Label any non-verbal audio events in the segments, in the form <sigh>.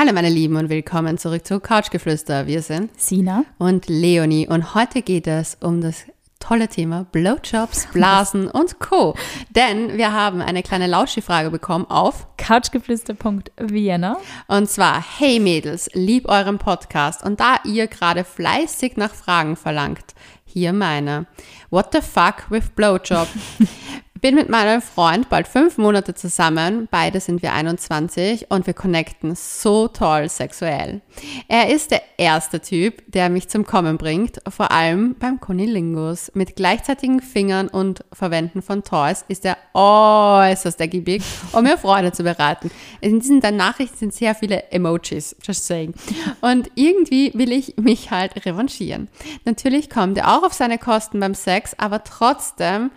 Hallo meine Lieben und willkommen zurück zu Couchgeflüster. Wir sind Sina und Leonie und heute geht es um das tolle Thema Blowjobs, Blasen <laughs> und Co. Denn wir haben eine kleine Lauschi-Frage bekommen auf couchgeflüster.vienna. Und zwar, hey Mädels, lieb euren Podcast und da ihr gerade fleißig nach Fragen verlangt, hier meine. What the fuck with Blowjob? <laughs> Bin mit meinem Freund bald fünf Monate zusammen, beide sind wir 21 und wir connecten so toll sexuell. Er ist der erste Typ, der mich zum Kommen bringt, vor allem beim Konilingus. Mit gleichzeitigen Fingern und Verwenden von Toys ist er äußerst ergiebig, um mir Freude zu bereiten. In diesen Nachrichten sind sehr viele Emojis, just saying. Und irgendwie will ich mich halt revanchieren. Natürlich kommt er auch auf seine Kosten beim Sex, aber trotzdem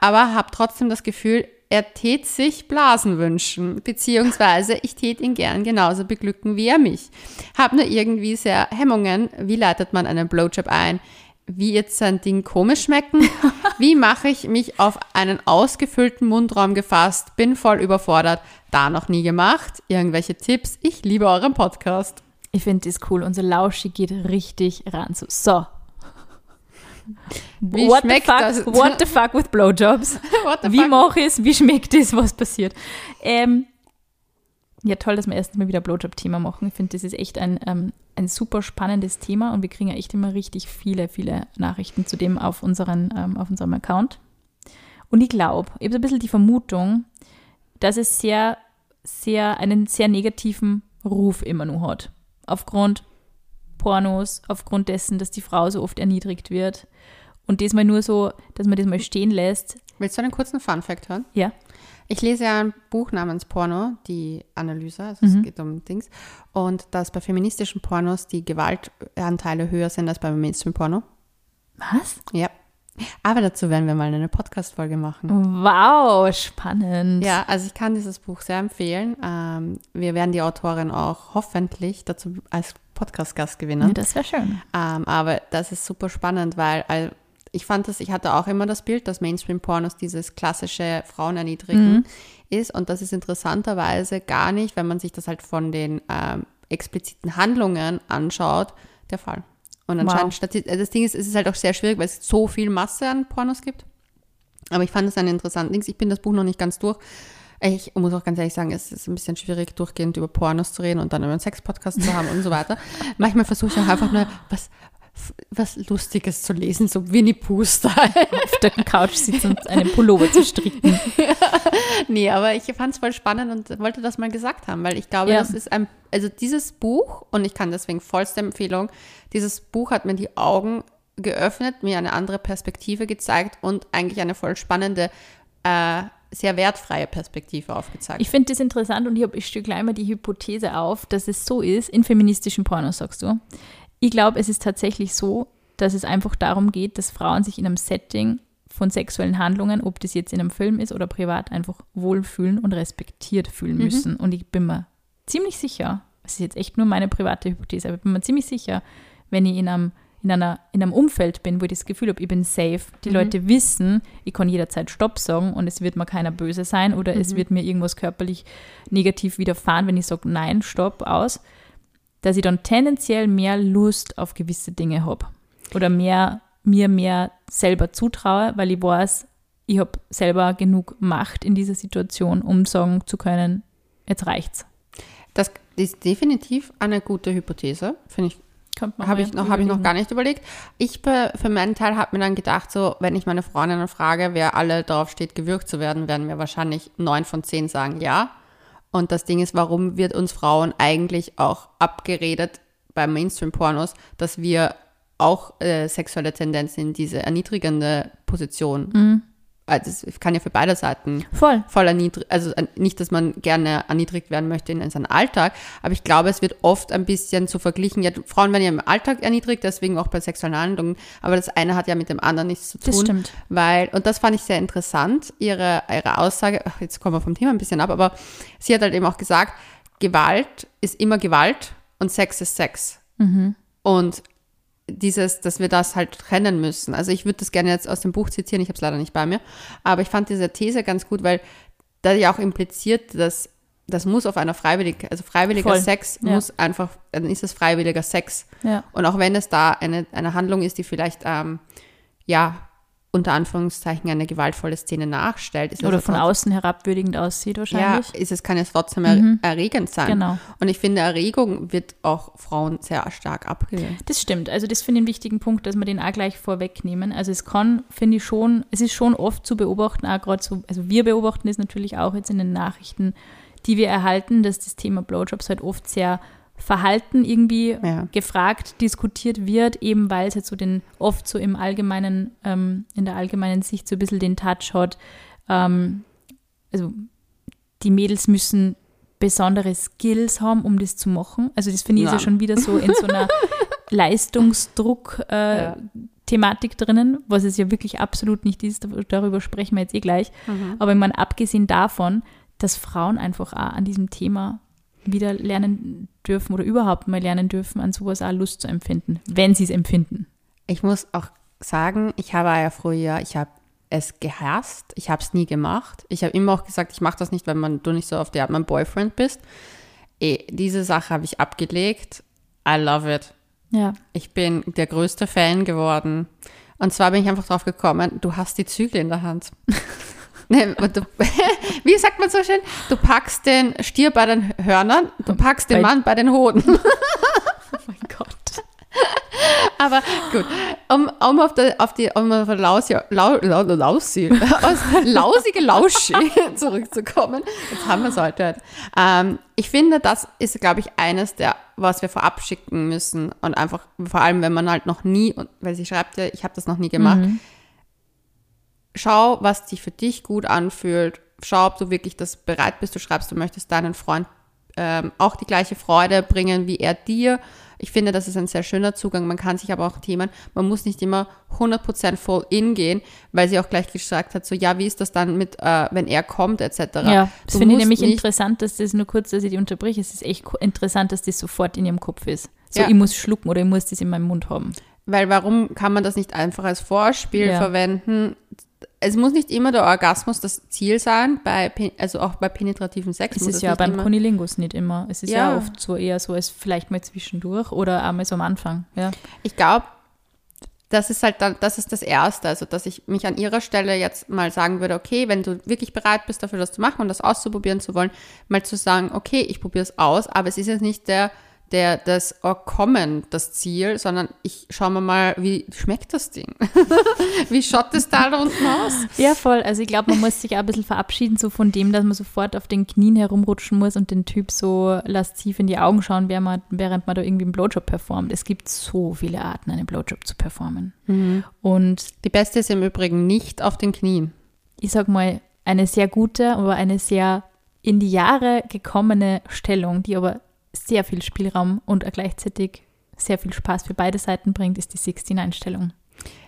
aber habe trotzdem das Gefühl, er tät sich Blasen wünschen, beziehungsweise ich tät ihn gern genauso beglücken wie er mich. Hab nur irgendwie sehr Hemmungen. Wie leitet man einen Blowjob ein? Wie jetzt sein Ding komisch schmecken? <laughs> Wie mache ich mich auf einen ausgefüllten Mundraum gefasst? Bin voll überfordert. Da noch nie gemacht. Irgendwelche Tipps? Ich liebe euren Podcast. Ich finde das cool. Unser Lauschi geht richtig ran. So, so wie what schmeckt the fuck, das? What the fuck with Blowjobs? <laughs> wie mache ich es? Wie schmeckt es? Was passiert? Ähm, ja, toll, dass wir erstens mal wieder Blowjob-Thema machen. Ich finde, das ist echt ein, ähm, ein super spannendes Thema und wir kriegen ja echt immer richtig viele, viele Nachrichten zu dem auf, unseren, ähm, auf unserem Account. Und ich glaube, ich habe so ein bisschen die Vermutung, dass es sehr, sehr, einen sehr negativen Ruf immer nur hat. Aufgrund Pornos, aufgrund dessen, dass die Frau so oft erniedrigt wird. Und das mal nur so, dass man das mal stehen lässt. Willst du einen kurzen Fun-Fact hören? Ja. Ich lese ja ein Buch namens Porno, die Analyse, also mhm. es geht um Dings. Und dass bei feministischen Pornos die Gewaltanteile höher sind als beim Mainstream-Porno. Was? Ja. Aber dazu werden wir mal eine Podcast-Folge machen. Wow, spannend. Ja, also ich kann dieses Buch sehr empfehlen. Ähm, wir werden die Autorin auch hoffentlich dazu als Podcast-Gast gewinnen. Ja, das wäre schön. Ähm, aber das ist super spannend, weil äh, ich fand das, ich hatte auch immer das Bild, dass Mainstream-Pornos dieses klassische Frauenerniedrigen mhm. ist. Und das ist interessanterweise gar nicht, wenn man sich das halt von den ähm, expliziten Handlungen anschaut, der Fall. Und anscheinend, wow. Äh, das Ding ist, es ist halt auch sehr schwierig, weil es so viel Masse an Pornos gibt. Aber ich fand es ein interessantes Ding. Ich bin das Buch noch nicht ganz durch. Ich muss auch ganz ehrlich sagen, es ist ein bisschen schwierig, durchgehend über Pornos zu reden und dann über einen Sex-Podcast zu haben und so weiter. <laughs> Manchmal versuche ich auch einfach nur was, was Lustiges zu lesen, so Winnie Pooh-Style. Auf der Couch sitzen und einen Pullover zu stricken. ja. <laughs> Nee, aber ich fand es voll spannend und wollte das mal gesagt haben, weil ich glaube, ja. das ist ein, also dieses Buch, und ich kann deswegen vollste Empfehlung, dieses Buch hat mir die Augen geöffnet, mir eine andere Perspektive gezeigt und eigentlich eine voll spannende äh, sehr wertfreie Perspektive aufgezeigt. Ich finde das interessant und ich, ich stelle gleich mal die Hypothese auf, dass es so ist, in feministischen Pornos sagst du. Ich glaube, es ist tatsächlich so, dass es einfach darum geht, dass Frauen sich in einem Setting von sexuellen Handlungen, ob das jetzt in einem Film ist oder privat, einfach wohlfühlen und respektiert fühlen mhm. müssen. Und ich bin mir ziemlich sicher, das ist jetzt echt nur meine private Hypothese, aber ich bin mir ziemlich sicher, wenn ich in einem in, einer, in einem Umfeld bin, wo ich das Gefühl habe, ich bin safe. Die mhm. Leute wissen, ich kann jederzeit Stopp sagen und es wird mir keiner böse sein oder mhm. es wird mir irgendwas körperlich negativ widerfahren, wenn ich sage, nein, Stopp, aus. Dass ich dann tendenziell mehr Lust auf gewisse Dinge habe oder mehr, mir mehr selber zutraue, weil ich weiß, ich habe selber genug Macht in dieser Situation, um sagen zu können, jetzt reicht's. Das ist definitiv eine gute Hypothese, finde ich habe ich, noch, hab ich noch gar nicht überlegt. Ich für meinen Teil habe mir dann gedacht, so, wenn ich meine Freundinnen frage, wer alle darauf steht, gewürgt zu werden, werden mir wahrscheinlich neun von zehn sagen ja. Und das Ding ist, warum wird uns Frauen eigentlich auch abgeredet beim Mainstream-Pornos, dass wir auch äh, sexuelle Tendenzen in diese erniedrigende Position mhm also es kann ja für beide Seiten voll, voll erniedrigt, also nicht, dass man gerne erniedrigt werden möchte in seinem Alltag, aber ich glaube, es wird oft ein bisschen zu verglichen. Ja, Frauen werden ja im Alltag erniedrigt, deswegen auch bei sexuellen Handlungen, aber das eine hat ja mit dem anderen nichts zu tun. Das stimmt. Weil, und das fand ich sehr interessant, ihre, ihre Aussage, ach, jetzt kommen wir vom Thema ein bisschen ab, aber sie hat halt eben auch gesagt, Gewalt ist immer Gewalt und Sex ist Sex. Mhm. Und dieses, dass wir das halt trennen müssen. Also ich würde das gerne jetzt aus dem Buch zitieren, ich habe es leider nicht bei mir, aber ich fand diese These ganz gut, weil da ja auch impliziert, dass das muss auf einer freiwilligen, also freiwilliger Voll, Sex ja. muss einfach, dann ist es freiwilliger Sex. Ja. Und auch wenn es da eine, eine Handlung ist, die vielleicht, ähm, ja, unter Anführungszeichen eine gewaltvolle Szene nachstellt, Oder ja von außen herabwürdigend aussieht ja, wahrscheinlich. ist es, kann es trotzdem er erregend sein. Genau. Und ich finde, Erregung wird auch Frauen sehr stark abgelehnt. Das stimmt. Also das finde ich einen wichtigen Punkt, dass wir den auch gleich vorwegnehmen. Also es kann, finde ich schon, es ist schon oft zu beobachten, auch gerade so, also wir beobachten es natürlich auch jetzt in den Nachrichten, die wir erhalten, dass das Thema Blowjobs halt oft sehr verhalten irgendwie Ja. gefragt, diskutiert wird, eben weil es halt so den, oft so im allgemeinen, ähm, in der allgemeinen Sicht so ein bisschen den Touch hat, ähm, also die Mädels müssen besondere Skills haben, um das zu machen. Also das finde ich ist ja Nein. schon wieder so in so einer <laughs> Leistungsdruck-Thematik äh, Ja. Thematik drinnen, was es ja wirklich absolut nicht ist, darüber sprechen wir jetzt eh gleich. Aber ich meine, abgesehen davon, dass Frauen einfach auch an diesem Thema wieder lernen dürfen oder überhaupt mal lernen dürfen, an sowas auch Lust zu empfinden, wenn sie es empfinden. Ich muss auch sagen, ich habe ja früher, ich habe es gehasst, ich habe es nie gemacht. Ich habe immer auch gesagt, ich mache das nicht, weil man, du nicht so auf die Art mein Boyfriend bist. Eh, diese Sache habe ich abgelegt. I love it. Ja, Ich bin der größte Fan geworden. Und zwar bin ich einfach drauf gekommen, du hast die Zügel in der Hand. <laughs> Ne, <laughs> und du, <laughs> wie sagt man so schön? Du packst den Stier bei den Hörnern, du packst den Mann bei den Hoden. <laughs> oh mein Gott. Aber gut, um, um auf, die, auf die um auf Lausi, lau, lau, Lausi, aus lausige Lauschi zurückzukommen. Jetzt haben wir es heute. Ähm, ich finde, das ist, glaube ich, eines der, was wir vorab schicken müssen. Und einfach, vor allem, wenn man halt noch nie, und weil sie schreibt ja, ich habe das noch nie gemacht, schau, was sich für dich gut anfühlt. Schau, ob du wirklich das bereit bist. Du schreibst, du möchtest deinen Freund ähm, auch die gleiche Freude bringen wie er dir. Ich finde, das ist ein sehr schöner Zugang. Man kann sich aber auch Themen, man muss nicht immer 100% voll in gehen, weil sie auch gleich gesagt hat, so, ja, wie ist das dann mit, äh, wenn er kommt, etc. Ja, das finde ich nämlich interessant, dass das nur kurz, dass ich die unterbreche. Es ist echt interessant, dass das sofort in ihrem Kopf ist. So, Ja. ich muss schlucken oder ich muss das in meinem Mund haben. Weil warum kann man das nicht einfach als Vorspiel Ja. verwenden? Es muss nicht immer der Orgasmus das Ziel sein, bei, also auch bei penetrativen Sex. Es ist ja beim immer- Kunilingus nicht immer. Es ist ja. Ja. oft so eher so als vielleicht mal zwischendurch oder einmal so am Anfang. Ja. Ich glaube, das ist halt dann, das ist das Erste, also dass ich mich an ihrer Stelle jetzt mal sagen würde, okay, wenn du wirklich bereit bist, dafür das zu machen und das auszuprobieren zu wollen, mal zu sagen, okay, ich probiere es aus, aber es ist jetzt nicht der, der, das oh, Kommen das Ziel, sondern ich schaue mir mal, wie schmeckt das Ding? <laughs> wie schaut das da unten aus? ja, voll. Also ich glaube, man muss sich auch ein bisschen verabschieden so von dem, dass man sofort auf den Knien herumrutschen muss und den Typ so lasziv in die Augen schauen, während man, während man da irgendwie einen Blowjob performt. Es gibt so viele Arten, einen Blowjob zu performen. Und Die beste ist im Übrigen nicht auf den Knien. ich sag mal, eine sehr gute, aber eine sehr in die Jahre gekommene Stellung, die aber sehr viel Spielraum und gleichzeitig sehr viel Spaß für beide Seiten bringt, ist die 69-Stellung.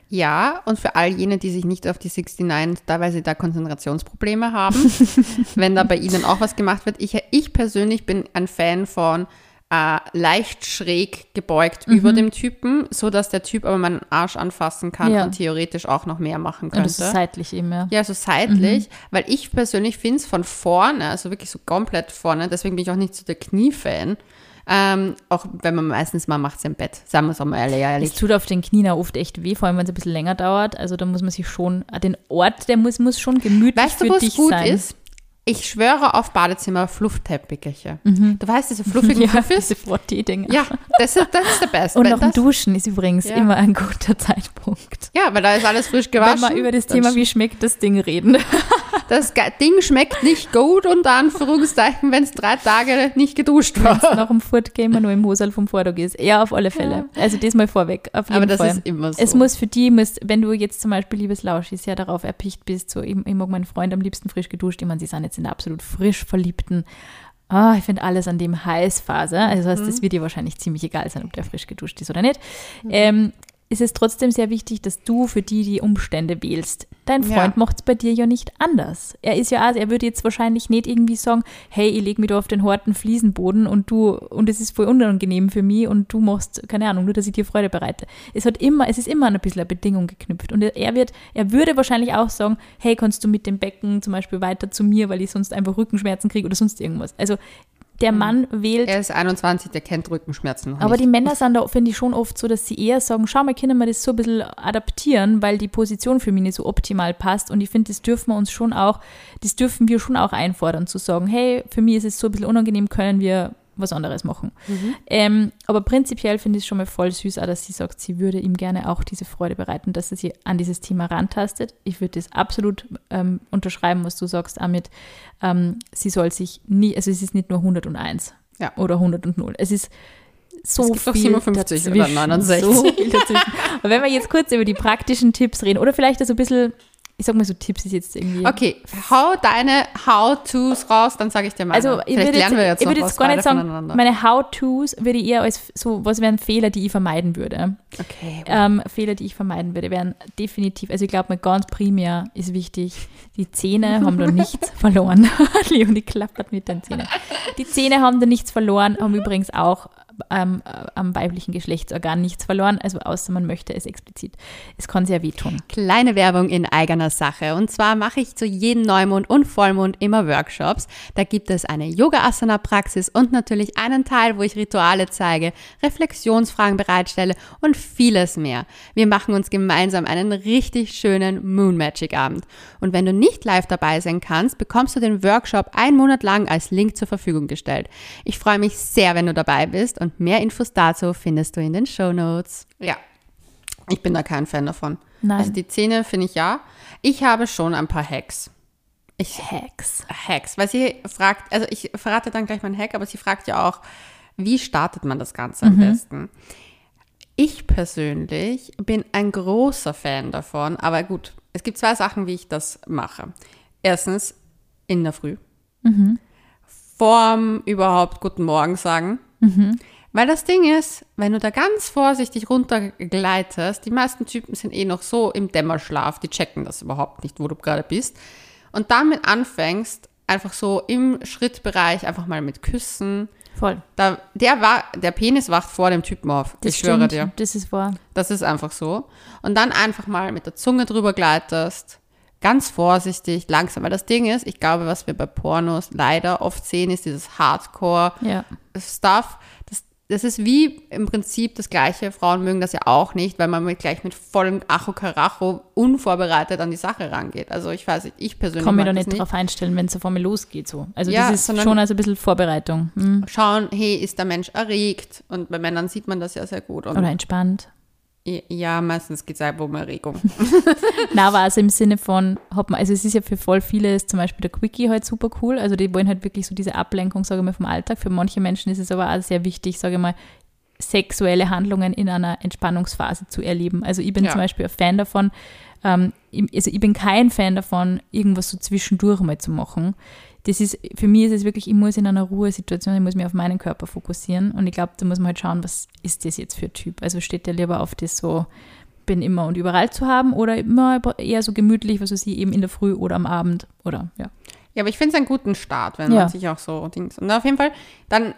Ja, und für all jene, die sich nicht auf die 69, da weil sie da Konzentrationsprobleme haben, <laughs> wenn da bei ihnen auch was gemacht wird. Ich, ich persönlich bin ein Fan von äh, leicht schräg gebeugt Mhm. über dem Typen, so dass der Typ aber meinen Arsch anfassen kann Ja. und theoretisch auch noch mehr machen Und das könnte. ist seitlich eben, ja. Ja, so seitlich, Mhm. weil ich persönlich finde es von vorne, also wirklich so komplett vorne, deswegen bin ich auch nicht so der Kniefan. Ähm, auch wenn man meistens mal macht es im Bett, sagen wir es auch mal ehrlich. Es tut auf den Knien auch oft echt weh, vor allem wenn es ein bisschen länger dauert. Also da muss man sich schon, den Ort, der muss, muss schon gemütlich Weißt du, für wo dich es gut sein. ist? Ich schwöre auf Badezimmer Fluffteppiche. Du weißt, diese fluffigen Mhm. <laughs> Ja, Fluffis? diese Frottee-Dinger. Ja, das ist, das ist der <laughs> Beste. Und Wenn nach dem Duschen ist übrigens Ja. immer ein guter Zeitpunkt. ja, weil da ist alles frisch Wenn gewaschen. wir über das Thema, wie schmeckt das Ding, reden. <laughs> Das Ding schmeckt nicht gut, unter Anführungszeichen, wenn es drei Tage nicht geduscht war. nach dem Fortgehen nur im Hosal vom Vordog ist. Ja, auf alle Fälle. Also das mal vorweg. Auf jeden Aber das Fall. ist immer so. Es muss für die, muss, wenn du jetzt zum Beispiel, liebes Lauschis, ja darauf erpicht bist, so, ich, ich mag meinen Freund am liebsten frisch geduscht, ich meine, sie sind jetzt in der absolut frisch verliebten, ah, ich finde alles an dem heiß Phase. Also das heißt, Mhm. das wird dir wahrscheinlich ziemlich egal sein, ob der frisch geduscht ist oder nicht. Ähm, ist es trotzdem sehr wichtig, dass du für die die Umstände wählst. Dein Freund Ja. macht es bei dir ja nicht anders. Er ist ja auch, er würde jetzt wahrscheinlich nicht irgendwie sagen, hey, ich lege mich da auf den harten Fliesenboden und du, und es ist voll unangenehm für mich und du machst, keine Ahnung, nur dass ich dir Freude bereite. Es hat immer, es ist immer ein bisschen eine Bedingung geknüpft. Und er wird, er würde wahrscheinlich auch sagen, hey, kannst du mit dem Becken zum Beispiel weiter zu mir, weil ich sonst einfach Rückenschmerzen kriege oder sonst irgendwas. Also der Mann wählt Er ist 21, der kennt Rückenschmerzen noch aber nicht. die Männer sind da, finde ich, schon oft so, dass sie eher sagen, schau mal, können wir das so ein bisschen adaptieren, weil die Position für mich nicht so optimal passt. Und ich finde, das dürfen wir uns schon auch, das dürfen wir schon auch einfordern, zu sagen, hey, für mich ist es so ein bisschen unangenehm, können wir was anderes machen. Ähm, aber prinzipiell finde ich es schon mal voll süß, auch, dass sie sagt, sie würde ihm gerne auch diese Freude bereiten, dass er sich an dieses Thema rantastet. Ich würde das absolut ähm, unterschreiben, was du sagst, Amit. Ähm, sie soll sich nie, also es ist nicht nur 101 Ja. oder 100 und 0. Es ist so Es gibt viel 57 oder dazwischen, 69. So viel dazwischen. Aber wenn wir jetzt kurz über die praktischen Tipps reden oder vielleicht so ein bisschen, ich sag mal so Tipps ist jetzt irgendwie. Okay, hau deine How-Tos raus, dann sage ich dir meine. Also ich Vielleicht würde jetzt, lernen wir jetzt ich würde jetzt gar nicht sagen, meine How-Tos würde ich eher als so, was wären Fehler, die ich vermeiden würde. Okay. Ähm, Fehler, die ich vermeiden würde, wären definitiv, also ich glaube mal ganz primär ist wichtig, die Zähne haben da nichts <laughs> verloren. <laughs> Leonie klappert mit den Zähnen. Die Zähne haben da nichts verloren, haben übrigens auch ähm, äh, am weiblichen Geschlechtsorgan nichts verloren, also außer man möchte es explizit. Es kann sehr wehtun. Kleine Werbung in eigener Sache. Und zwar mache ich zu jedem Neumond und Vollmond immer Workshops. Da gibt es eine Yoga-Asana-Praxis und natürlich einen Teil, wo ich Rituale zeige, Reflexionsfragen bereitstelle und vieles mehr. Wir machen uns gemeinsam einen richtig schönen Moon Magic Abend. Und wenn du nicht live dabei sein kannst, bekommst du den Workshop einen Monat lang als Link zur Verfügung gestellt. Ich freue mich sehr, wenn du dabei bist und mehr Infos dazu findest du in den Show Notes. Ja, ich bin da kein Fan davon. Nein. Also die Zähne finde ich ja. Ich habe schon ein paar Hacks. Ich Hacks. Hacks, weil sie fragt, also ich verrate dann gleich meinen Hack, aber sie fragt ja auch, wie startet man das Ganze am besten? Ich persönlich bin ein großer Fan davon, aber gut, es gibt zwei Sachen, wie ich das mache. Erstens in der Früh. Vorm überhaupt Guten Morgen sagen. Weil das Ding ist, wenn du da ganz vorsichtig runtergleitest, die meisten Typen sind eh noch so im Dämmerschlaf, die checken das überhaupt nicht, wo du gerade bist. Und damit anfängst, einfach so im Schrittbereich einfach mal mit Küssen. Voll. Da, der, war, der Penis wacht vor dem Typen auf. Das ich schwöre stimmt. dir. Das ist wahr. Das ist einfach so. Und dann einfach mal mit der Zunge drüber gleitest. Ganz vorsichtig, langsam. Weil das Ding ist, ich glaube, was wir bei Pornos leider oft sehen, ist dieses Hardcore. Ja. Das, ist wie im Prinzip das Gleiche. Frauen mögen das ja auch nicht, weil man mit, gleich mit vollem Acho Karacho unvorbereitet an die Sache rangeht. Also ich weiß nicht, ich persönlich Kann mich da das nicht drauf einstellen, wenn es auf einmal losgeht. So. Also Ja, das ist schon also ein bisschen Vorbereitung. Hm. Schauen, hey, ist der Mensch erregt? Und bei Männern sieht man das ja sehr gut. Und Oder entspannt. Ja, meistens geht es einfach um Erregung. <laughs> Na, aber also im Sinne von, hat man, also es ist ja für voll viele ist zum Beispiel der Quickie halt super cool. Also die wollen halt wirklich so diese Ablenkung, sage ich mal, vom Alltag. Für manche Menschen ist es aber auch sehr wichtig, sage ich mal, sexuelle Handlungen in einer Entspannungsphase zu erleben. Also ich bin Ja. zum Beispiel ein Fan davon, ähm, also ich bin kein Fan davon, irgendwas so zwischendurch mal zu machen. Das ist, für mich ist es wirklich, ich muss in einer Ruhesituation, ich muss mich auf meinen Körper fokussieren und ich glaube, da muss man halt schauen, was ist das jetzt für ein Typ? Also steht der lieber auf das so, bin immer und überall zu haben oder immer eher so gemütlich, was weiß ich, eben in der Früh oder am Abend oder ja. Ja, aber ich finde es einen guten Start, wenn Ja. man sich auch so Dings. Und auf jeden Fall, dann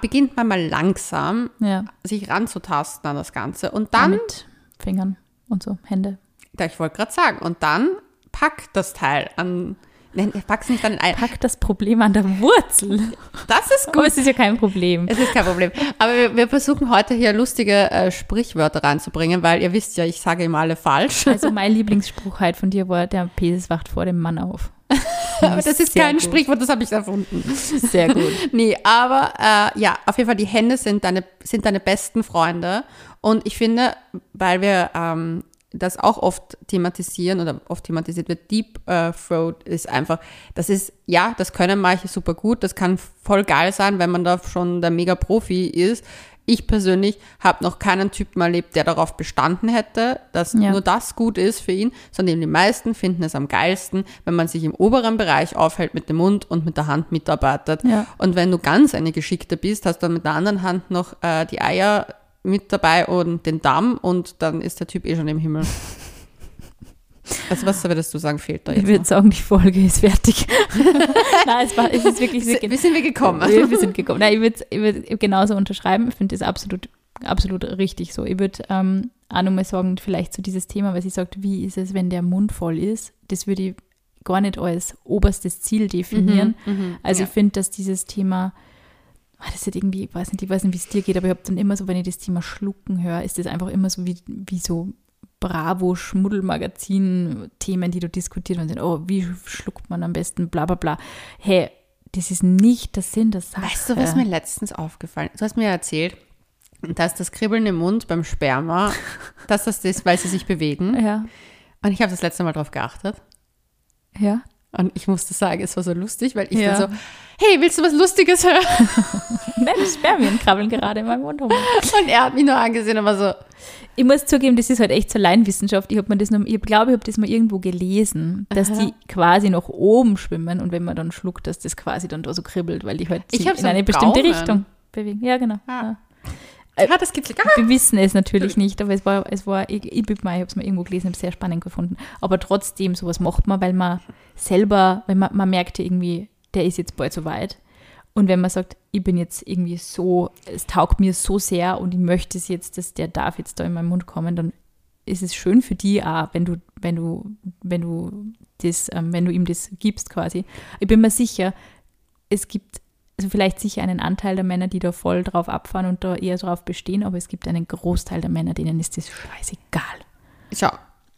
beginnt man mal langsam, Ja. sich ranzutasten an das Ganze. Und dann, mit Fingern und so, Hände. ja, ich wollte gerade sagen, und dann pack das Teil an. Nein, pack's nicht an ein. Pack das Problem an der Wurzel. Das ist Aber gut. es ist ja kein Problem. Es ist kein Problem. Aber wir, wir versuchen heute hier lustige äh, Sprichwörter reinzubringen, weil ihr wisst ja, ich sage immer alle falsch. Also mein <laughs> Lieblingsspruch halt von dir war, der Penis wacht vor dem Mann auf. Aber <laughs> das ist kein gut. Sprichwort, das habe ich erfunden. Sehr gut. <laughs> Nee, aber äh, ja, auf jeden Fall, die Hände sind deine, sind deine besten Freunde. Und ich finde, weil wir ähm, das auch oft thematisieren oder oft thematisiert wird, Deep äh, Throat ist einfach, das ist, ja, das können manche super gut, das kann voll geil sein, wenn man da schon der Mega-Profi ist. Ich persönlich habe noch keinen Typen erlebt, der darauf bestanden hätte, dass Ja. nur das gut ist für ihn, sondern die meisten finden es am geilsten, wenn man sich im oberen Bereich aufhält mit dem Mund und mit der Hand mitarbeitet. Ja. Und wenn du ganz eine Geschickte bist, hast du dann mit der anderen Hand noch äh, die Eier mit dabei und den Damm und dann ist der Typ eh schon im Himmel. <laughs> Also was würdest du sagen, fehlt da jetzt Ich würde noch? sagen, die Folge ist fertig. <laughs> Nein, es, war, es ist wirklich Wie wie sind wir gekommen? Wir, wir sind gekommen. Nein, ich würde ich würd genauso unterschreiben. Ich finde das absolut, absolut richtig so. Ich würde ähm, auch nochmal sagen, vielleicht so dieses Thema, weil sie sagt, wie ist es, wenn der Mund voll ist, das würde ich gar nicht als oberstes Ziel definieren. Mhm, Also ja. ich finde, dass dieses Thema, das ist irgendwie, ich weiß nicht, ich weiß nicht, wie es dir geht, aber ich habe dann immer so, wenn ich das Thema Schlucken höre, ist das einfach immer so wie, wie so Bravo-Schmuddelmagazin-Themen, die du diskutiert und sind, oh, wie schluckt man am besten, bla bla bla. Hey, das ist nicht der Sinn der Sache. Weißt du, was mir letztens aufgefallen ist? Du hast mir erzählt, dass das Kribbeln im Mund beim Sperma, dass das ist, weil sie sich bewegen. Ja, Und ich habe das letzte Mal drauf geachtet. ja. Und ich musste sagen, es war so lustig, weil ich Ja. dann so, hey, willst du was Lustiges hören? <laughs> Nein, das Spermien krabbeln gerade in meinem Mund rum. Und er hat mich nur angesehen und war so, Ich muss zugeben, das ist halt echt so Laienwissenschaft. Ich habe mir das noch, ich glaube, ich habe das mal irgendwo gelesen, dass Aha. die quasi nach oben schwimmen und wenn man dann schluckt, dass das quasi dann da so kribbelt, weil die halt Ich sich in am eine bestimmte Gaumen. Richtung bewegen. Ja, genau. Ah. Ja. ja, das gibt's. Ah, Wir wissen es natürlich nicht, aber es war, es war ich, ich, ich habe es mal irgendwo gelesen, habe es sehr spannend gefunden. Aber trotzdem, sowas macht man, weil man selber, weil man, man merkt ja irgendwie, der ist jetzt bald so weit. Und wenn man sagt, ich bin jetzt irgendwie so, es taugt mir so sehr und ich möchte es jetzt, dass der darf jetzt da in meinen Mund kommen, dann ist es schön für die auch, wenn du, wenn du, wenn du das, ähm, wenn du ihm das gibst quasi. Ich bin mir sicher, es gibt also vielleicht sicher einen Anteil der Männer, die da voll drauf abfahren und da eher drauf bestehen, aber es gibt einen Großteil der Männer, denen ist das scheißegal, schau,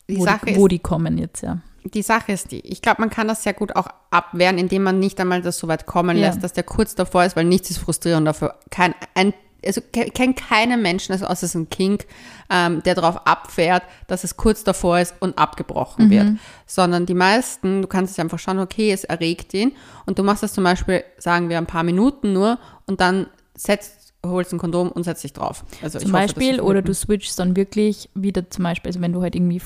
die wo, Sache, die, wo ist, die kommen jetzt, ja. Die Sache ist die, ich glaube, man kann das sehr gut auch abwehren, indem man nicht einmal das so weit kommen Ja. lässt, dass der kurz davor ist, weil nichts ist frustrierender für kein, ein, also kenne keinen Menschen, also außer es ist ein Kink, ähm, der darauf abfährt, dass es kurz davor ist und abgebrochen wird. Sondern die meisten, du kannst es einfach schauen, okay, es erregt ihn und du machst das zum Beispiel, sagen wir, ein paar Minuten nur und dann setzt, holst ein Kondom und setzt dich drauf. Also Zum hoffe, Beispiel, du oder du switchst dann wirklich wieder zum Beispiel, also wenn du halt irgendwie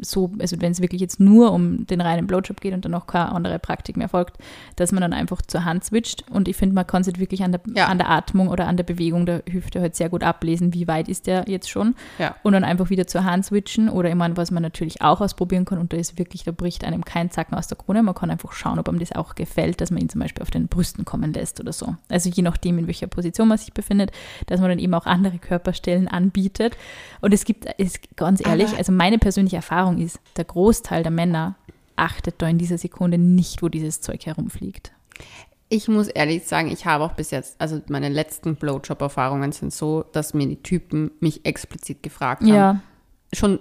so, also wenn es wirklich jetzt nur um den reinen Blowjob geht und dann noch keine andere Praktik mehr folgt, dass man dann einfach zur Hand switcht und ich finde, man kann es wirklich an der, Ja. an der Atmung oder an der Bewegung der Hüfte halt sehr gut ablesen, wie weit ist der jetzt schon Ja. und dann einfach wieder zur Hand switchen oder ich meine, was man natürlich auch ausprobieren kann und da ist wirklich, da bricht einem kein Zacken aus der Krone, man kann einfach schauen, ob einem das auch gefällt, dass man ihn zum Beispiel auf den Brüsten kommen lässt oder so. Also je nachdem, in welcher Position man sich befindet, dass man dann eben auch andere Körperstellen anbietet und es gibt, es, ganz ehrlich, also meine persönliche Erfahrung ist, der Großteil der Männer achtet da in dieser Sekunde nicht, wo dieses Zeug herumfliegt. Ich muss ehrlich sagen, ich habe auch bis jetzt, also meine letzten Blowjob-Erfahrungen sind so, dass mir die Typen mich explizit gefragt haben. Ja, Schon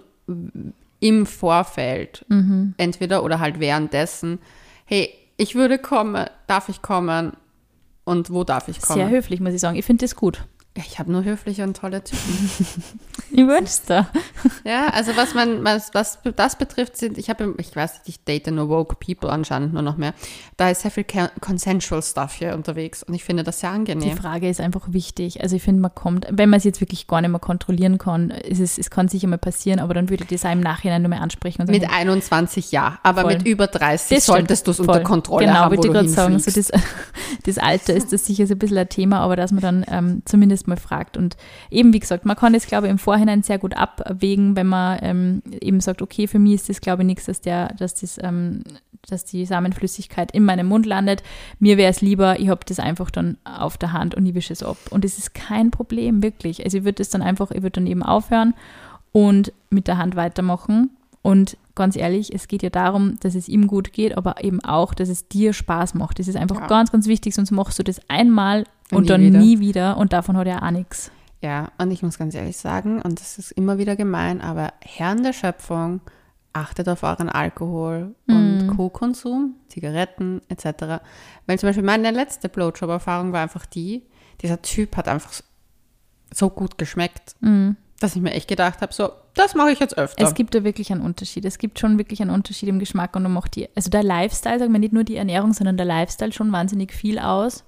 im Vorfeld, mhm. entweder oder halt währenddessen, hey, ich würde kommen, darf ich kommen und wo darf ich kommen? sehr höflich, muss ich sagen. Ich finde das gut. Ich habe nur höfliche und tolle Typen. Ich wünschte da. ja, also was man, was, was das betrifft, sind, ich habe, ich weiß nicht, ich date nur woke people anscheinend nur noch mehr. Da ist sehr viel con- consensual Stuff hier unterwegs und ich finde das sehr Die angenehm. Frage ist einfach wichtig. Also ich finde, man kommt, wenn man es jetzt wirklich gar nicht mehr kontrollieren kann, ist es, es kann sicher mal passieren, aber dann würde ich das auch im Nachhinein nur mehr ansprechen und sagen, Mit 21 ja, aber Voll. mit über 30 Das solltest du es unter. Kontrolle genau, haben, wo wollte ich gerade sagen, so hinfliegst. das, <laughs> das Alter ist das sicher so ein bisschen ein Thema, aber dass man dann ähm, zumindest mal fragt. Und eben, wie gesagt, man kann das, glaube ich, im Vorhinein sehr gut abwägen, wenn man ähm, eben sagt, okay, für mich ist das, glaube ich, nichts, dass der, dass das, ähm, dass die Samenflüssigkeit in meinem Mund landet. Mir wäre es lieber, ich habe das einfach dann auf der Hand und ich wische es ab. Und es ist kein Problem, wirklich. Also ich würde das dann einfach, ich würde dann eben aufhören und mit der Hand weitermachen. Und ganz ehrlich, es geht ja darum, dass es ihm gut geht, aber eben auch, dass es dir Spaß macht. Das ist einfach Ja. ganz, ganz wichtig, sonst machst du das einmal Und nie dann wieder. nie wieder und davon hat er auch nichts. Ja, und ich muss ganz ehrlich sagen, und das ist immer wieder gemein, aber Herren der Schöpfung, achtet auf euren Alkohol und Mhm. Co-Konsum, Zigaretten etc. Weil zum Beispiel meine letzte Blowjob-Erfahrung war einfach die, dieser Typ hat einfach so gut geschmeckt, Mhm. dass ich mir echt gedacht habe, so, das mache ich jetzt öfter. Es gibt da wirklich einen Unterschied. Es gibt schon wirklich einen Unterschied im Geschmack und da macht die, also der Lifestyle, sagen wir nicht nur die Ernährung, sondern der Lifestyle schon wahnsinnig viel aus.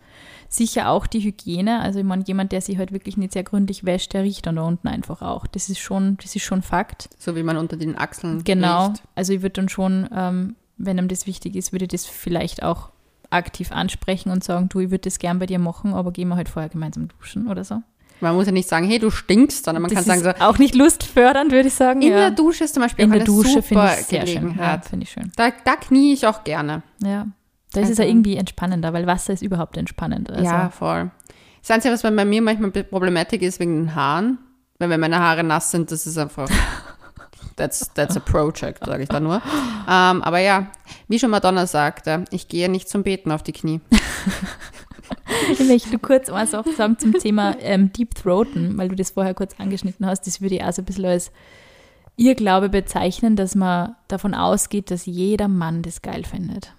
Sicher auch die Hygiene. Also ich meine, jemand, der sich halt wirklich nicht sehr gründlich wäscht, der riecht dann da unten einfach auch. Das ist schon, das ist schon Fakt. so wie man unter den Achseln Genau. riecht. Also ich würde dann schon, ähm, wenn ihm das wichtig ist, würde ich das vielleicht auch aktiv ansprechen und sagen, du, ich würde das gern bei dir machen, aber gehen wir halt vorher gemeinsam duschen oder so. Man muss ja nicht sagen, hey, du stinkst, sondern man das kann sagen so, auch nicht lustfördernd, würde ich sagen. in ja. der Dusche ist zum Beispiel In der Dusche finde ich sehr schön. Ja, finde ich schön. Da, da knie ich auch gerne. Ja. Da ist es Also- ja irgendwie entspannender, weil Wasser ist überhaupt entspannend. Also, Ja, voll. Das Einzige, was bei mir manchmal Problematik ist, wegen den Haaren. Weil wenn meine Haare nass sind, das ist einfach, <laughs> that's, that's a project, sage ich da nur. Ähm, aber ja, wie schon Madonna sagte, ich gehe nicht zum Beten auf die Knie. <laughs> Ich möchte kurz was auch sagen zum Thema ähm, Deep Throaten, weil du das vorher kurz angeschnitten hast. Das würde ich auch so ein bisschen als Irrglaube bezeichnen, dass man davon ausgeht, dass jeder Mann das geil findet.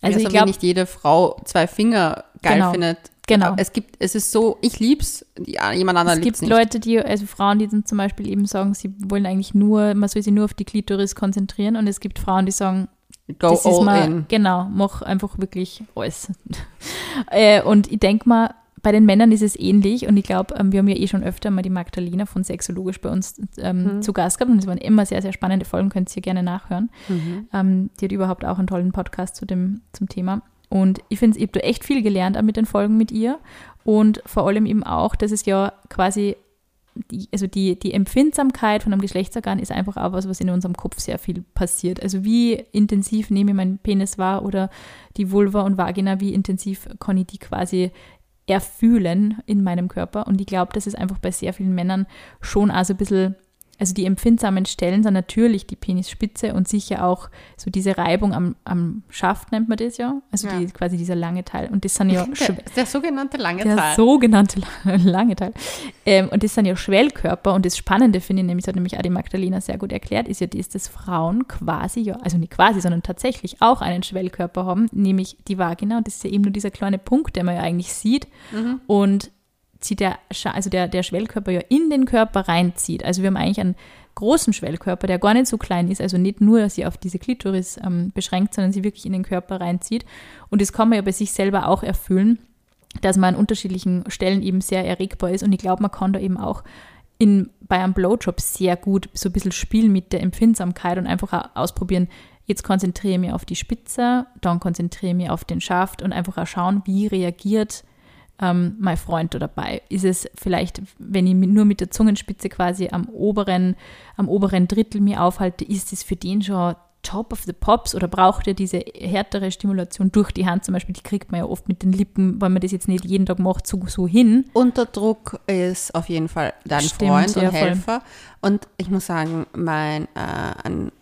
Also Also ich glaube, nicht jede Frau zwei Finger geil Genau. findet. Genau. Es gibt, es ist so, ich lieb's, die, jemand anderer es liebt's gibt. Leute, die, also Frauen, die dann zum Beispiel eben sagen, sie wollen eigentlich nur, man soll sich nur auf die Klitoris konzentrieren und es gibt Frauen, die sagen, Go das ist all mal, in. genau, mach einfach wirklich alles. <laughs> äh, und ich denke mal, bei den Männern ist es ähnlich und ich glaube, ähm, wir haben ja eh schon öfter mal die Magdalena von Sexologisch bei uns ähm, Mhm. zu Gast gehabt und es waren immer sehr, sehr spannende Folgen, könnt ihr gerne nachhören. Mhm. Ähm, die hat überhaupt auch einen tollen Podcast zu dem, zum Thema. Und ich finde, ich habe da echt viel gelernt auch mit den Folgen mit ihr. Und vor allem eben auch, dass es ja quasi, die, also die, die Empfindsamkeit von einem Geschlechtsorgan ist einfach auch was, was in unserem Kopf sehr viel passiert. Also wie intensiv nehme ich meinen Penis wahr oder die Vulva und Vagina, wie intensiv kann ich die quasi erfühlen in meinem Körper. Und ich glaube, dass es einfach bei sehr vielen Männern schon auch so ein bisschen, also die empfindsamen Stellen sind natürlich die Penisspitze und sicher auch so diese Reibung am, am Schaft nennt man das ja. Also Ja. Die, quasi dieser lange Teil. Und das sind ja Der, der sogenannte lange der Teil. sogenannte <laughs> lange Teil. Ähm, und das sind ja Schwellkörper. Und das Spannende finde ich, nämlich, das hat nämlich die Magdalena sehr gut erklärt, ist ja das, dass Frauen quasi, ja, also nicht quasi, sondern tatsächlich auch einen Schwellkörper haben, nämlich die Vagina. Und das ist ja eben nur dieser kleine Punkt, den man ja eigentlich sieht. Mhm. Und zieht der, also der, der Schwellkörper ja in den Körper reinzieht. Also wir haben eigentlich einen großen Schwellkörper, der gar nicht so klein ist, also nicht nur sie auf diese Klitoris ähm, beschränkt, sondern sie wirklich in den Körper reinzieht. Und das kann man ja bei sich selber auch erfüllen, dass man an unterschiedlichen Stellen eben sehr erregbar ist. Und ich glaube, man kann da eben auch in, bei einem Blowjob sehr gut so ein bisschen spielen mit der Empfindsamkeit und einfach ausprobieren, jetzt konzentriere ich mich auf die Spitze, dann konzentriere ich mich auf den Schaft und einfach auch schauen, wie reagiert ähm, mein Freund da dabei? Ist es vielleicht, wenn ich nur mit der Zungenspitze quasi am oberen, am oberen Drittel mir aufhalte, ist es für den schon top of the pops oder braucht er diese härtere Stimulation durch die Hand zum Beispiel? Die kriegt man ja oft mit den Lippen, wenn man das jetzt nicht jeden Tag macht, so, so hin. Unterdruck ist auf jeden Fall dein Stimmt, Freund und ja, voll. Helfer. Und ich muss sagen, mein, äh, ein,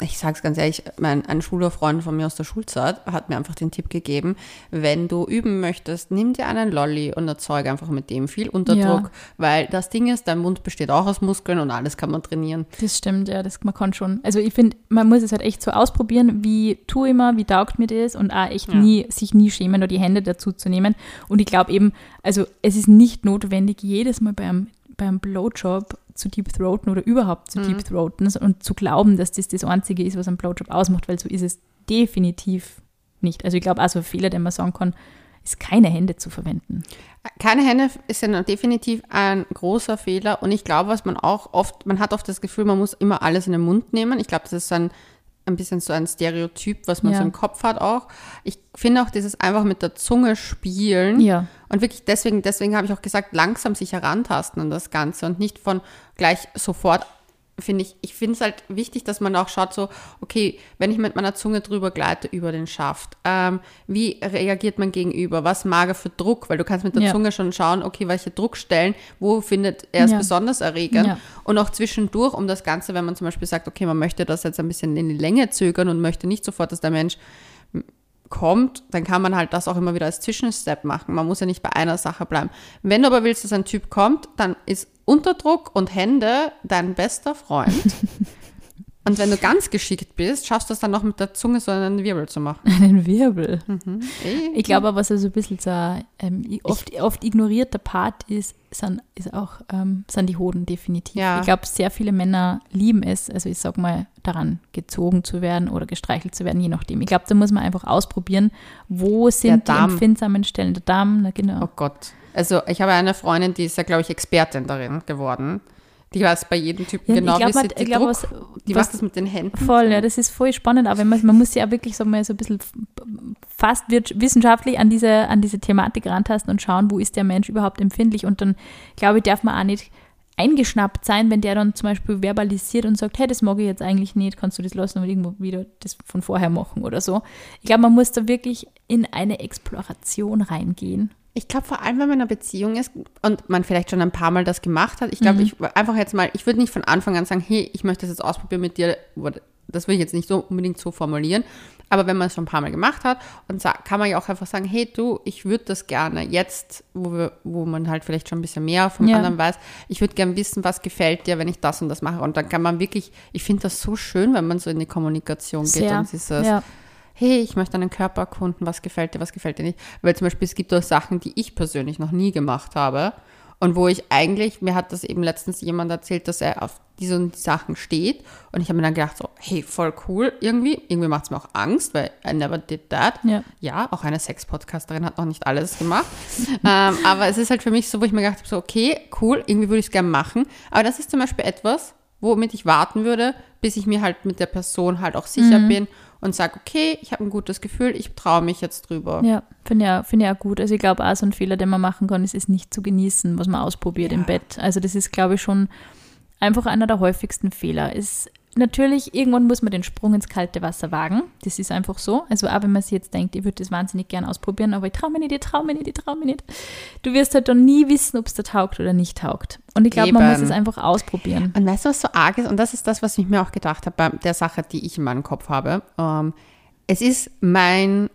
ich sage es ganz ehrlich, mein, ein Schulfreund von mir aus der Schulzeit hat mir einfach den Tipp gegeben, wenn du üben möchtest, nimm dir einen Lolli und erzeuge einfach mit dem viel Unterdruck, Ja. weil das Ding ist, dein Mund besteht auch aus Muskeln und alles kann man trainieren. Das stimmt, ja, das, man kann schon. Also ich finde, man muss es halt echt so ausprobieren, wie tue ich mal, wie taugt mir das und auch echt Ja. nie, sich nie schämen oder die Hände dazu zu nehmen. Und ich glaube eben, also es ist nicht notwendig, jedes Mal beim, beim Blowjob zu Deep Throaten oder überhaupt zu Deep Throaten und zu glauben, dass das das Einzige ist, was ein Blowjob ausmacht, weil so ist es definitiv nicht. Also ich glaube, auch so ein Fehler, den man sagen kann, ist keine Hände zu verwenden. Keine Hände ist ja definitiv ein großer Fehler und ich glaube, was man auch oft, man hat oft das Gefühl, man muss immer alles in den Mund nehmen. Ich glaube, das ist ein, ein bisschen so ein Stereotyp, was man Ja. so im Kopf hat auch. Ich finde auch dieses einfach mit der Zunge spielen Ja. und wirklich deswegen, deswegen habe ich auch gesagt, langsam sich herantasten an das Ganze und nicht von gleich sofort finde ich, ich finde es halt wichtig, dass man auch schaut, so, okay, wenn ich mit meiner Zunge drüber gleite über den Schaft, ähm, wie reagiert man gegenüber? Was mag er für Druck? Weil du kannst mit der Ja. Zunge schon schauen, okay, welche Druckstellen, wo findet er es Ja. besonders erregend? Ja. Und auch zwischendurch, um das Ganze, wenn man zum Beispiel sagt, okay, man möchte das jetzt ein bisschen in die Länge zögern und möchte nicht sofort, dass der Mensch kommt, dann kann man halt das auch immer wieder als Zwischenstep machen. Man muss ja nicht bei einer Sache bleiben. Wenn du aber willst, dass ein Typ kommt, dann ist Unterdruck und Hände dein bester Freund. <laughs> und wenn du ganz geschickt bist, schaffst du es dann noch mit der Zunge so einen Wirbel zu machen. <laughs> Einen Wirbel. Eh, Ich glaube aber, was also ein bisschen so ähm, oft, oft ignorierter Part ist, sind, ist auch, ähm, sind die Hoden definitiv. Ja. Ich glaube, sehr viele Männer lieben es, also ich sag mal, daran gezogen zu werden oder gestreichelt zu werden, je nachdem. Ich glaube, da muss man einfach ausprobieren, wo sind die empfindsamen Stellen. Der Darm, na genau. Oh Gott. Also ich habe eine Freundin, die ist ja, glaube ich, Expertin darin geworden. Die weiß bei jedem Typen Ja, genau, ich glaub, wie man- ich glaub, Druck, was- die was- macht das mit den Händen. Voll, ja, das ist voll spannend, aber man, man muss ja wirklich so mal so ein bisschen fast wissenschaftlich an diese, an diese Thematik rantasten und schauen, wo ist der Mensch überhaupt empfindlich und dann, glaube ich, darf man auch nicht eingeschnappt sein, wenn der dann zum Beispiel verbalisiert und sagt, hey, das mag ich jetzt eigentlich nicht, kannst du das lassen und irgendwo wieder das von vorher machen oder so. Ich glaube, man muss da wirklich in eine Exploration reingehen. Ich glaube, vor allem, wenn man in einer Beziehung ist und man vielleicht schon ein paar Mal das gemacht hat, ich glaube, ich einfach jetzt mal, ich würde nicht von Anfang an sagen, hey, ich möchte das jetzt ausprobieren mit dir, das will ich jetzt nicht so unbedingt so formulieren, aber wenn man es schon ein paar Mal gemacht hat, und sa- kann man ja auch einfach sagen, hey du, ich würde das gerne jetzt, wo, wir, wo man halt vielleicht schon ein bisschen mehr vom Ja. anderen weiß, ich würde gerne wissen, was gefällt dir, wenn ich das und das mache. Und dann kann man wirklich, ich finde das so schön, wenn man so in die Kommunikation geht Sehr, und dieses, ja. Hey, ich möchte deinen Körper erkunden, was gefällt dir, was gefällt dir nicht. Weil zum Beispiel, es gibt auch Sachen, die ich persönlich noch nie gemacht habe und wo ich eigentlich, mir hat das eben letztens jemand erzählt, dass er auf diese und die Sachen steht und ich habe mir dann gedacht, so, hey, voll cool irgendwie. Irgendwie macht es mir auch Angst, weil I never did that. Ja. Ja, auch eine Sex-Podcasterin hat noch nicht alles gemacht. <laughs> ähm, aber es ist halt für mich so, wo ich mir gedacht habe, so, okay, cool, irgendwie würde ich es gerne machen. Aber das ist zum Beispiel etwas, womit ich warten würde, bis ich mir halt mit der Person halt auch sicher bin und sage, okay, ich habe ein gutes Gefühl, ich traue mich jetzt drüber. Ja, finde ich, auch- finde ich auch gut. Also ich glaube auch so ein Fehler, den man machen kann, ist es nicht zu genießen, was man ausprobiert im Ja. Bett. Also das ist, glaube ich, schon einfach einer der häufigsten Fehler. Ist natürlich, irgendwann muss man den Sprung ins kalte Wasser wagen. Das ist einfach so. Also auch wenn man sich jetzt denkt, ich würde das wahnsinnig gern ausprobieren, aber ich traue mir nicht, ich traue mir nicht, ich traue mir nicht. Du wirst halt dann nie wissen, ob es da taugt oder nicht taugt. Und ich glaube, man muss es einfach ausprobieren. Und weißt du, was so arg ist? Und das ist das, was ich mir auch gedacht habe bei der Sache, die ich in meinem Kopf habe. Ähm, es ist mein,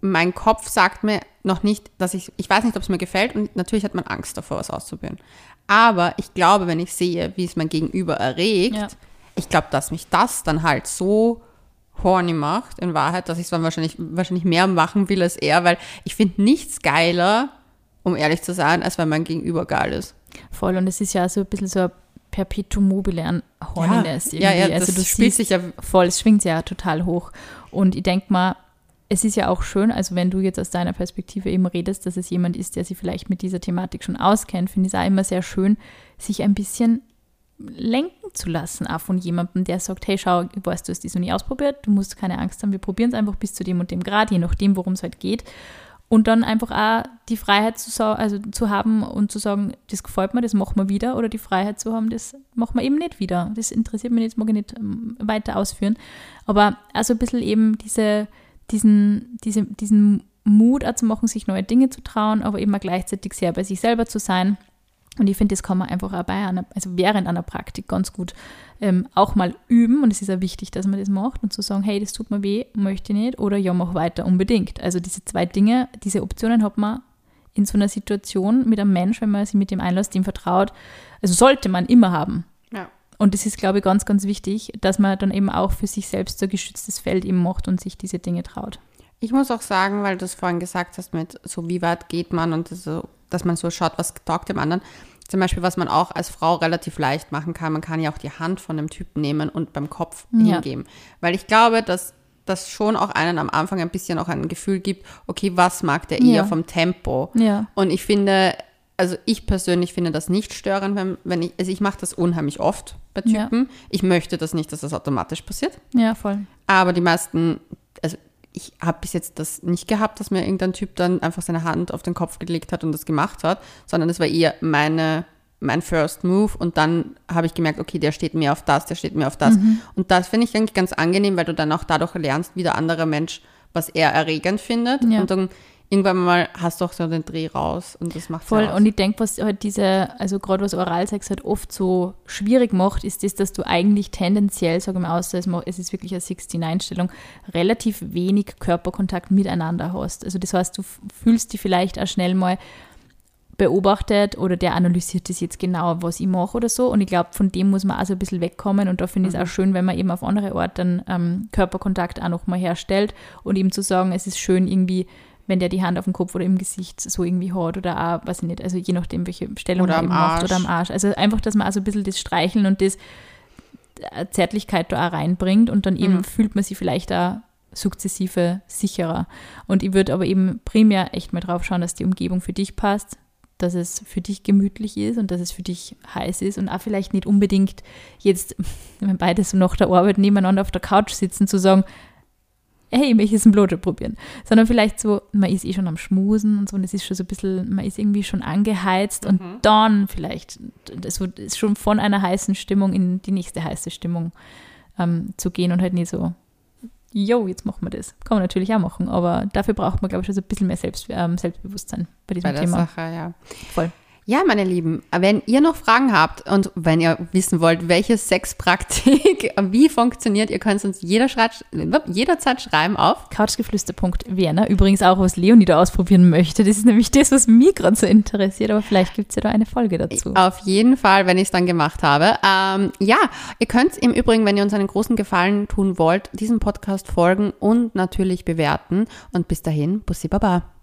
mein Kopf sagt mir noch nicht, dass ich, ich weiß nicht, ob es mir gefällt und natürlich hat man Angst davor, was auszuprobieren. Aber ich glaube, wenn ich sehe, wie es mein Gegenüber erregt, Ja. Ich glaube, dass mich das dann halt so horny macht, in Wahrheit, dass ich es dann wahrscheinlich, wahrscheinlich mehr machen will als er, weil ich finde nichts geiler, um ehrlich zu sein, als wenn mein Gegenüber geil ist. Voll. Und es ist ja so ein bisschen so ein Perpetuum mobile an Horniness. ja, ja, irgendwie. das also du spielt sich ja voll, es schwingt ja total hoch. Und ich denke mal, es ist ja auch schön, also wenn du jetzt aus deiner Perspektive eben redest, dass es jemand ist, der sich vielleicht mit dieser Thematik schon auskennt, finde ich es auch immer sehr schön, sich ein bisschen lenken zu lassen, auch von jemandem, der sagt, hey, schau, ich weiß, du hast das noch nie ausprobiert, du musst keine Angst haben, wir probieren es einfach bis zu dem und dem Grad, je nachdem, worum es halt geht. Und dann einfach auch die Freiheit zu, also zu haben und zu sagen, das gefällt mir, das machen wir wieder. Oder die Freiheit zu haben, das machen wir eben nicht wieder. Das interessiert mich nicht, das mag ich nicht ähm, weiter ausführen. Aber also ein bisschen eben diese, diesen, diese, diesen Mut auch zu machen, sich neue Dinge zu trauen, aber eben auch gleichzeitig sehr bei sich selber zu sein. Und ich finde, das kann man einfach auch bei einer, also während einer Praktik ganz gut ähm, auch mal üben. Und es ist ja wichtig, dass man das macht und zu sagen, hey, das tut mir weh, möchte ich nicht. Oder ja, mach weiter, unbedingt. Also diese zwei Dinge, diese Optionen hat man in so einer Situation mit einem Mensch, wenn man sich mit dem einlässt, dem vertraut, also sollte man immer haben. Ja. Und das ist, glaube ich, ganz, ganz wichtig, dass man dann eben auch für sich selbst so ein geschütztes Feld eben macht und sich diese Dinge traut. Ich muss auch sagen, weil du es vorhin gesagt hast, mit so wie weit geht man und so, dass man so schaut, was taugt dem anderen. Zum Beispiel, was man auch als Frau relativ leicht machen kann, man kann ja auch die Hand von dem Typen nehmen und beim Kopf Ja. hingeben. Weil ich glaube, dass das schon auch einen am Anfang ein bisschen auch ein Gefühl gibt, okay, was mag der eher Ja. vom Tempo? Ja. Und ich finde, also ich persönlich finde das nicht störend, wenn, wenn ich, also ich mache das unheimlich oft bei Ja. Typen. Ich möchte das nicht, dass das automatisch passiert. Ja, voll. Aber die meisten, also ich habe bis jetzt das nicht gehabt, dass mir irgendein Typ dann einfach seine Hand auf den Kopf gelegt hat und das gemacht hat, sondern es war eher meine, mein First Move und dann habe ich gemerkt, okay, der steht mehr auf das, der steht mehr auf das. Mhm. Und das finde ich eigentlich ganz angenehm, weil du dann auch dadurch lernst, wie der andere Mensch, was er erregend findet. Ja. Und dann irgendwann mal hast du auch so den Dreh raus und das macht Voll. aus. Und ich denke, was halt diese, also gerade was Oralsex halt oft so schwierig macht, ist das, dass du eigentlich tendenziell, sage ich mal, außer es ist wirklich eine 16-Einstellung, relativ wenig Körperkontakt miteinander hast. Also das heißt, du fühlst dich vielleicht auch schnell mal beobachtet oder der analysiert das jetzt genau, was ich mache oder so. Und ich glaube, von dem muss man auch so ein bisschen wegkommen. Und da finde ich es auch schön, wenn man eben auf andere dann ähm, Körperkontakt auch nochmal herstellt und eben zu sagen, es ist schön irgendwie, wenn der die Hand auf dem Kopf oder im Gesicht so irgendwie hat oder auch, weiß ich nicht, also je nachdem, welche Stellung Oder am eben macht oder am Arsch. Also einfach, dass man also ein bisschen das Streicheln und das äh, Zärtlichkeit da auch reinbringt und dann eben Mhm. fühlt man sich vielleicht auch sukzessive sicherer. Und ich würde aber eben primär echt mal drauf schauen, dass die Umgebung für dich passt, dass es für dich gemütlich ist und dass es für dich heiß ist und auch vielleicht nicht unbedingt jetzt, <laughs> wenn beide so nach der Arbeit nebeneinander auf der Couch sitzen, zu sagen, hey, ich jetzt einen Blowjob probieren. Sondern vielleicht so, man ist eh schon am Schmusen und so und es ist schon so ein bisschen, man ist irgendwie schon angeheizt mhm. und dann vielleicht, das ist schon von einer heißen Stimmung in die nächste heiße Stimmung ähm, zu gehen und halt nicht so, yo, jetzt machen wir das. Kann man natürlich auch machen, aber dafür braucht man, glaube ich, schon so ein bisschen mehr Selbst, ähm, Selbstbewusstsein bei diesem bei Thema. Sache, ja. Voll. Ja, meine Lieben, wenn ihr noch Fragen habt und wenn ihr wissen wollt, welche Sexpraktik <laughs> wie funktioniert, ihr könnt uns jeder jederzeit schreiben auf couchgeflüster.werner. Übrigens auch, was Leonie da ausprobieren möchte. Das ist nämlich das, was mich gerade so interessiert, aber vielleicht gibt es ja da eine Folge dazu. Auf jeden Fall, wenn ich es dann gemacht habe. Ähm, ja, ihr könnt im Übrigen, wenn ihr uns einen großen Gefallen tun wollt, diesem Podcast folgen und natürlich bewerten. Und bis dahin, Bussi Baba.